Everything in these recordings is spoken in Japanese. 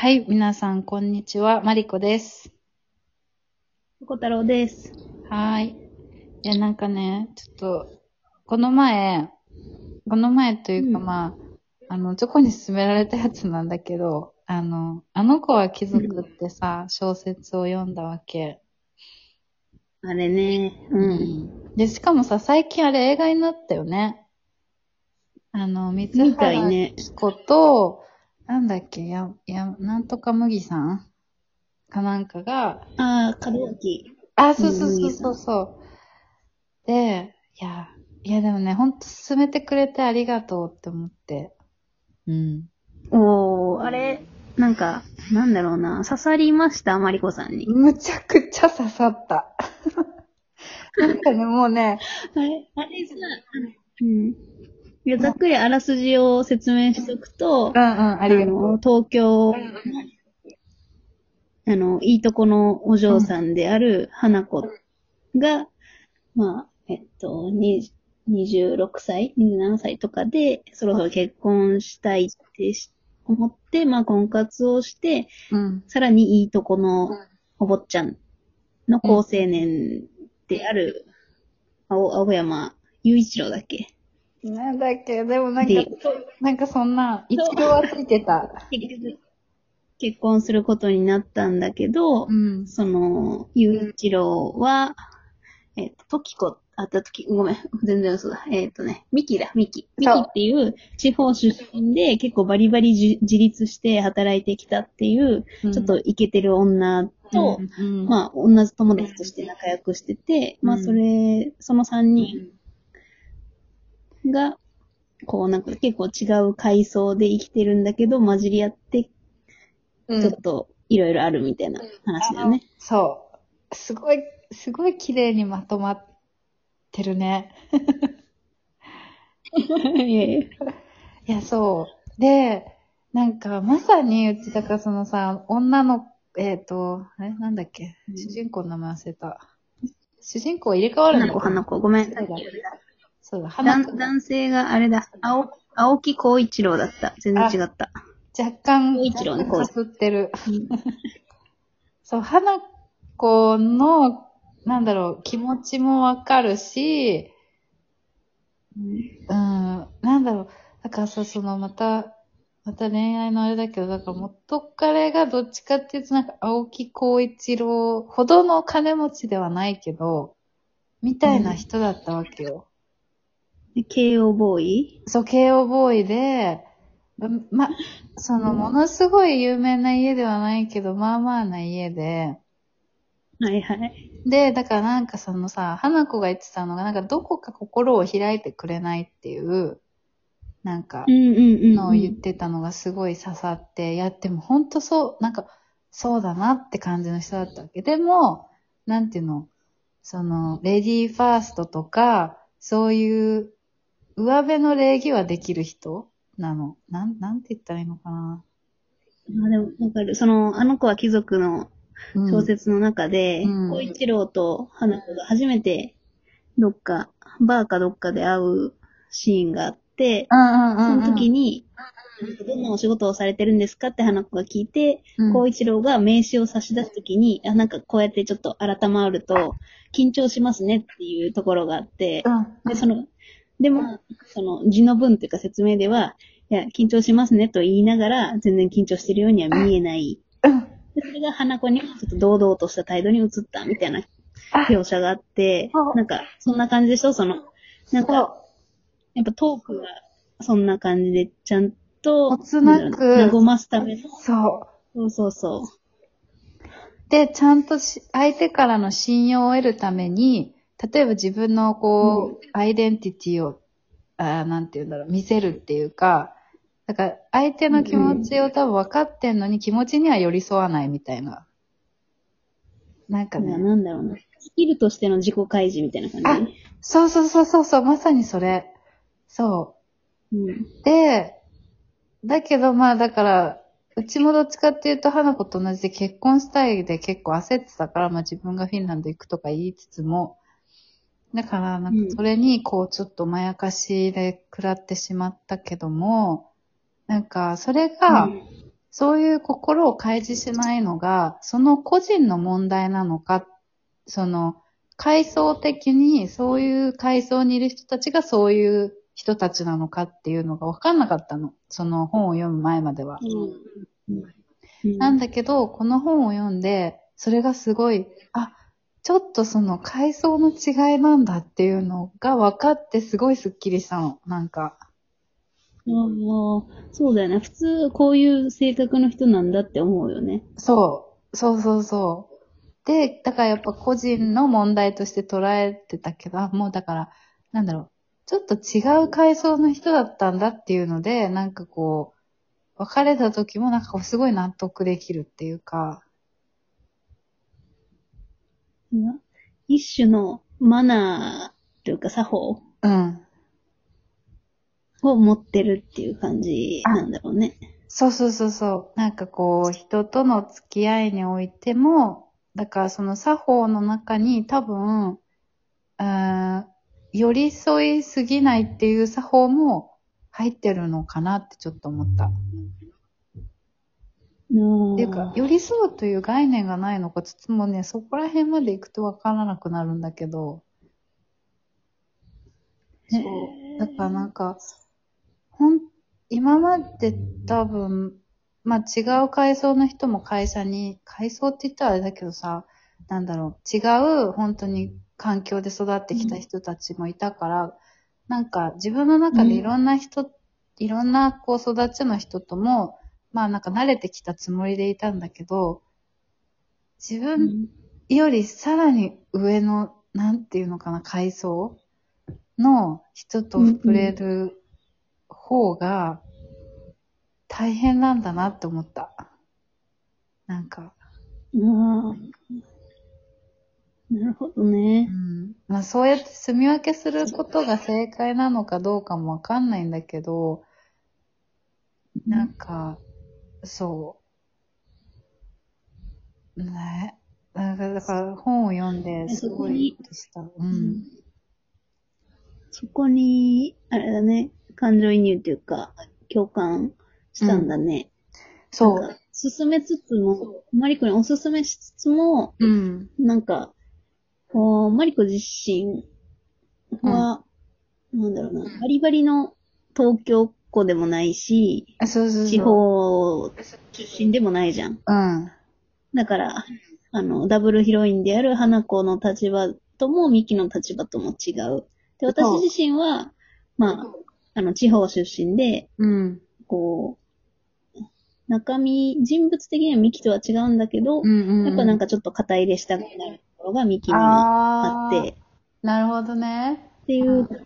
はい、皆さん、こんにちは。マリコです。小太郎です。はーい。いや、なんかね、ちょっと、この前、この前というか、うんまあ、あの、チョコに勧められたやつなんだけど、あの、あの子は貴族ってさ、小説を読んだわけ。あれね、うん。で、しかもさ、最近あれ映画になったよね。あの、三原ね。子と、なんだっけ、や、や、なんとか麦さん？かなんかが、ああ、門脇。あ、そうそうそうそうそう。で、いや、いやでもね、ほんと勧めてくれてありがとうって思って。うん。おー、あれ、なんか、なんだろうな、刺さりました、マリコさんに。むちゃくちゃ刺さった。なんかね、もうね、あれ、あれさ、うん。いや、ざっくりあらすじを説明しとくとうん、うん、ありがとのう。東京、あの、いいとこのお嬢さんである花子が、まあ、えっと、に26歳 ?27 歳とかで、そろそろ結婚したいってし思って、まあ、婚活をして、うん。さらにいいとこのお坊ちゃんの高青年である、青青山雄一郎だっけなんだっけ、でもなんかで、なんかそんな、一応はついてた。結局、結婚することになったんだけど、うん。その、雄一郎は、えっ、と、時子、あった時、ごめん、全然嘘だ。えっ、とね、ミキだ、ミキ。ミキっていう地方出身で結構バリバリじ自立して働いてきたっていう、ちょっとイケてる女と、うん、あ、まあ、同じ友達として仲良くしてて、まあ、それ、その三人が、こう、なんか結構違う階層で生きてるんだけど、混じり合って、うんちょっといろいろあるみたいな話だよね。そう。すごい、すごい綺麗にまとまってるね。いやいやいや、そう。で、なんか、まさに、うち、だからそのさ、女の、えっ、と、あれなんだっけ、うん主人公の名前忘れた。主人公入れ替わるんだ花子、花子、ごめん。そうだ。花子男男性があれだ、青、青木光一郎だった。全然違った。若干、光一郎ねかすってる。そう、花子の、なんだろう、気持ちもわかるし、うん、なんだろう。だからさ、そのまた、また恋愛のあれだけど、だから元彼がどっちかっていうとなんか青木光一郎ほどの金持ちではないけど、みたいな人だったわけよ。で慶応ボーイ？そう、慶応ボーイで、ま、その、ものすごい有名な家ではないけど、まあまあな家で、はいはい。で、だからなんかそのさ、花子が言ってたのが、なんかどこか心を開いてくれないっていう、なんかのを言ってたのがすごい刺さって、いや、でも本当そう、なんか、そうだなって感じの人だったわけ。でも、なんていうの、その、レディーファーストとか、そういう、上辺の礼儀はできる人？なの？なん、なんて言ったらいいのかな？あでも、わかる。その、あの子は貴族のうん小説の中で、うん小一郎と花子が初めて、どっか、バーかどっかで会うシーンがあって。その時に、どんなお仕事をされてるんですかって花子が聞いて、うん、孝一郎が名刺を差し出すときに、あ、なんかこうやってちょっと改まると、緊張しますねっていうところがあって、うん、で、その、でも、その字の文というか説明では、いや、緊張しますねと言いながら、全然緊張してるようには見えない。うんでそれが花子にはちょっと堂々とした態度に移ったみたいな描写があってなんか、そんな感じでしょ？その、なんか。やっぱトークがそんな感じで、ちゃんと、もつなく和ますための、そう。そうそうそう。で、ちゃんとし相手からの信用を得るために、例えば自分のこう、アイデンティティを、あーなんて言うんだろう、見せるっていうか、だから相手の気持ちを多分分かってんのに気持ちには寄り添わないみたいな。なんかね。なんだろうな。スキルとしての自己開示みたいな感じ。そうそうそうそうそう、まさにそれ。そう。うん。で、だけどまあだから、うちもどっちかっていうと、花子と同じで結婚したいで結構焦ってたから、まあ自分がフィンランド行くとか言いつつも、だから、なんかそれにこうちょっとまやかしで食らってしまったけども、なんかそれが、そういう心を開示しないのが、その個人の問題なのか、その、階層的にそういう階層にいる人たちがそういう人たちなのかっていうのが分かんなかったの。その本を読む前までは。うん。なんだけど、この本を読んで、それがすごい、あ、ちょっとその階層の違いなんだっていうのが分かってすごいスッキリしたの。なんか。ああ、そうだよね。普通、こういう性格の人なんだって思うよね。そう。そうそうそう。で、だからやっぱ個人の問題として捉えてたけど、あ、もうだから、なんだろう。ちょっと違う階層の人だったんだっていうので、なんかこう、別れた時もなんかこうすごい納得できるっていうか、な一種のマナーというか作法うん。を持ってるっていう感じなんだろうね。そうそうそうそう。なんかこう、人との付き合いにおいても、だからその作法の中に多分、うーん、寄り添いすぎないっていう作法も入ってるのかなってちょっと思った。うんっていうか、寄り添うという概念がないのか、ちょっともうね、そこら辺まで行くとわからなくなるんだけど、そう。だからなんか、ほん、今まで多分、まあ違う階層の人も会社に、階層って言ったらあれだけどさ、なんだろう、違う本当に環境で育ってきた人たちもいたから、なんか自分の中でいろんな人、いろんなこう育ちの人とも、まあなんか慣れてきたつもりでいたんだけど、自分うんよりさらに上の、なんていうのかな、階層の人と触れる方が大変なんだなって思った。なんか、ああなるほどうね。ん。まあそうやって住み分けすることが正解なのかどうかもわかんないんだけど、なんか、そう。ね。なんかだから本を読んですごいした。うん。そこに、あれだね、感情移入っていうか、共感したんだね。そう。なんか進めつつも、マリコにおすすめしつつも、うん。なんか、こう、マリコ自身は、なんだろうな、バリバリの東京っ子でもないし、あそうそうそう。地方出身でもないじゃん。うん。だから、あの、ダブルヒロインである花子の立場とも、ミキの立場とも違う。で、私自身は、まあ、あの、地方出身で、うん。こう、中身、人物的にはミキとは違うんだけど、うんうん。やっぱなんか、かちょっと肩入れしたくなるところがミキにあって、っなるほどね。ていうとこ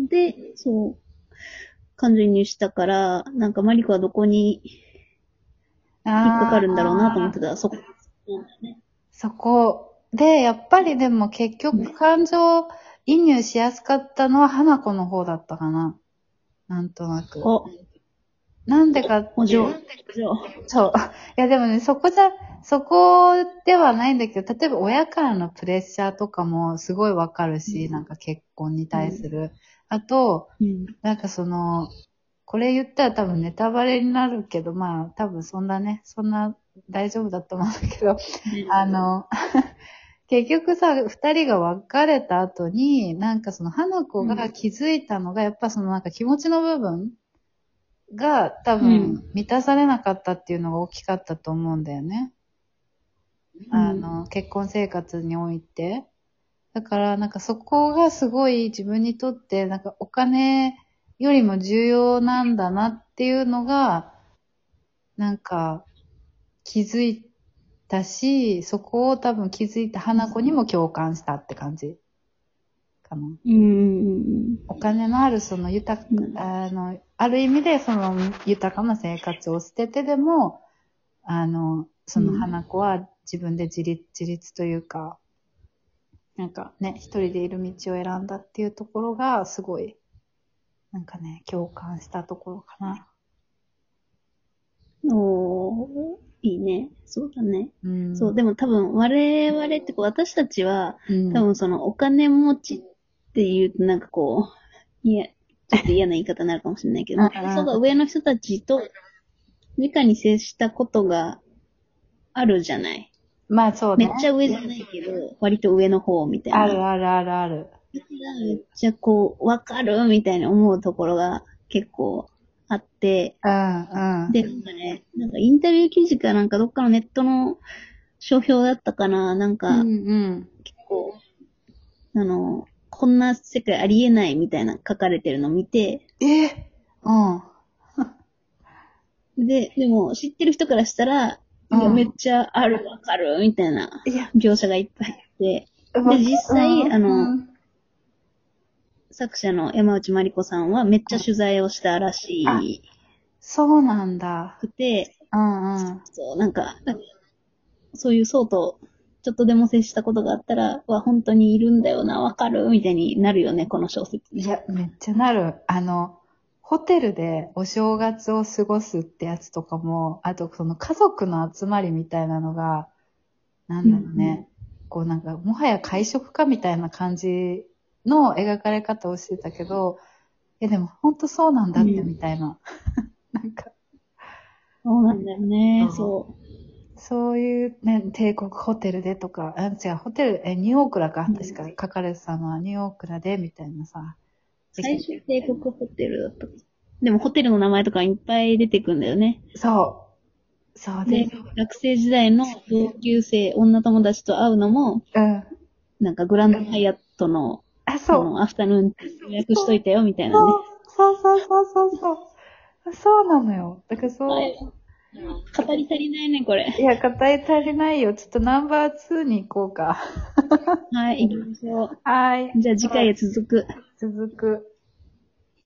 ろで、そう、感情移入したから、なんかマリコはどこに引っかかるんだろうなと思ってたら、そこ。そこ。で、やっぱりでも結局感情移入しやすかったのは花子の方だったかな。なんとなく。お、なんでかって。お嬢。お嬢。そう。いやでもね、そこじゃ、そこではないんだけど、例えば親からのプレッシャーとかもすごいわかるし、うんなんか結婚に対する。あと、うん。なんかその、これ言ったら多分ネタバレになるけど、まあ多分そんなね、そんな大丈夫だと思うんだけど、あ、の、結局さ、二人が別れた後に、なんかその花子が気づいたのが、やっぱそのなんか気持ちの部分が多う分満たされなかったっていうのが大きかったと思うんだよね。あの、結婚生活において。だから、なんかそこがすごい自分にとって、なんかお金よりも重要なんだなっていうのが、なんか気づいたし、そこを多分気づいた花子にも共感したって感じ。かな。うん。うんうんお金のあるその豊か、うん。あの、ある意味でその豊かな生活を捨ててでも、あの、その花子は自分で自立、自立というか、なんかね、一人でいる道を選んだっていうところがすごい、なんかね、共感したところかな。うん。おー、いいね。そうだね。うん。そう、でも多分我々ってこう、私たちは、うん、多分そのお金持ちっていうとなんかこう、いや、ちょっと嫌な言い方になるかもしれないけど、うんそうが上の人たちと直に接したことがあるじゃない。まあそうね。めっちゃ上じゃないけど、割と上の方みたいな。あるあるあるある。めっちゃこう、わかるみたいに思うところが結構あって、うんうん。で、なんかね、なんかインタビュー記事かなんかどっかのネットの書評だったかな、なんか、うんうん。結構、あの、こんな世界ありえないみたいな書かれてるのを見て、え？うん。で、でも知ってる人からしたら、いやうんめっちゃあるわかるみたいないや、描写がいっぱいあって、で実際あの作者の山内まりこさんはめっちゃ取材をしたらしあそうなんだ。くて、うんうん。そう、なんか、そういう層とちょっとでも接したことがあったら、わ、本当にいるんだよな、わかるみたいになるよね、この小説。いや、めっちゃなる。あの、ホテルでお正月を過ごすってやつとかも、あとその家族の集まりみたいなのが、なんだろうね。こうなんか、もはや会食かみたいな感じの描かれ方をしてたけど、いやでも本当そうなんだってうんみたいな。なんか、そうなんだよね、うんそそういうね、帝国ホテルでとか、あ違う、ホテル、え、ニューオークラかうん。確か書かれてたのはニューオークラで、みたいなさ。う。最初帝国ホテルだった。でもホテルの名前とかいっぱい出てくんだよね。そう。そうでで、、学生時代の同級生、女友達と会うのも、うん。なんかグランドハイアットの、あ、あそう。の、アフタヌーン予約しといたよ、みたいなね。そうそうそうそうそう。そうなのよ。だからそう。はい語り足りないね、これ。いや、語り足りないよ。ちょっとナンバー2に行こうか。はい、行きましょう。はい。じゃあ次回へ続く。続く。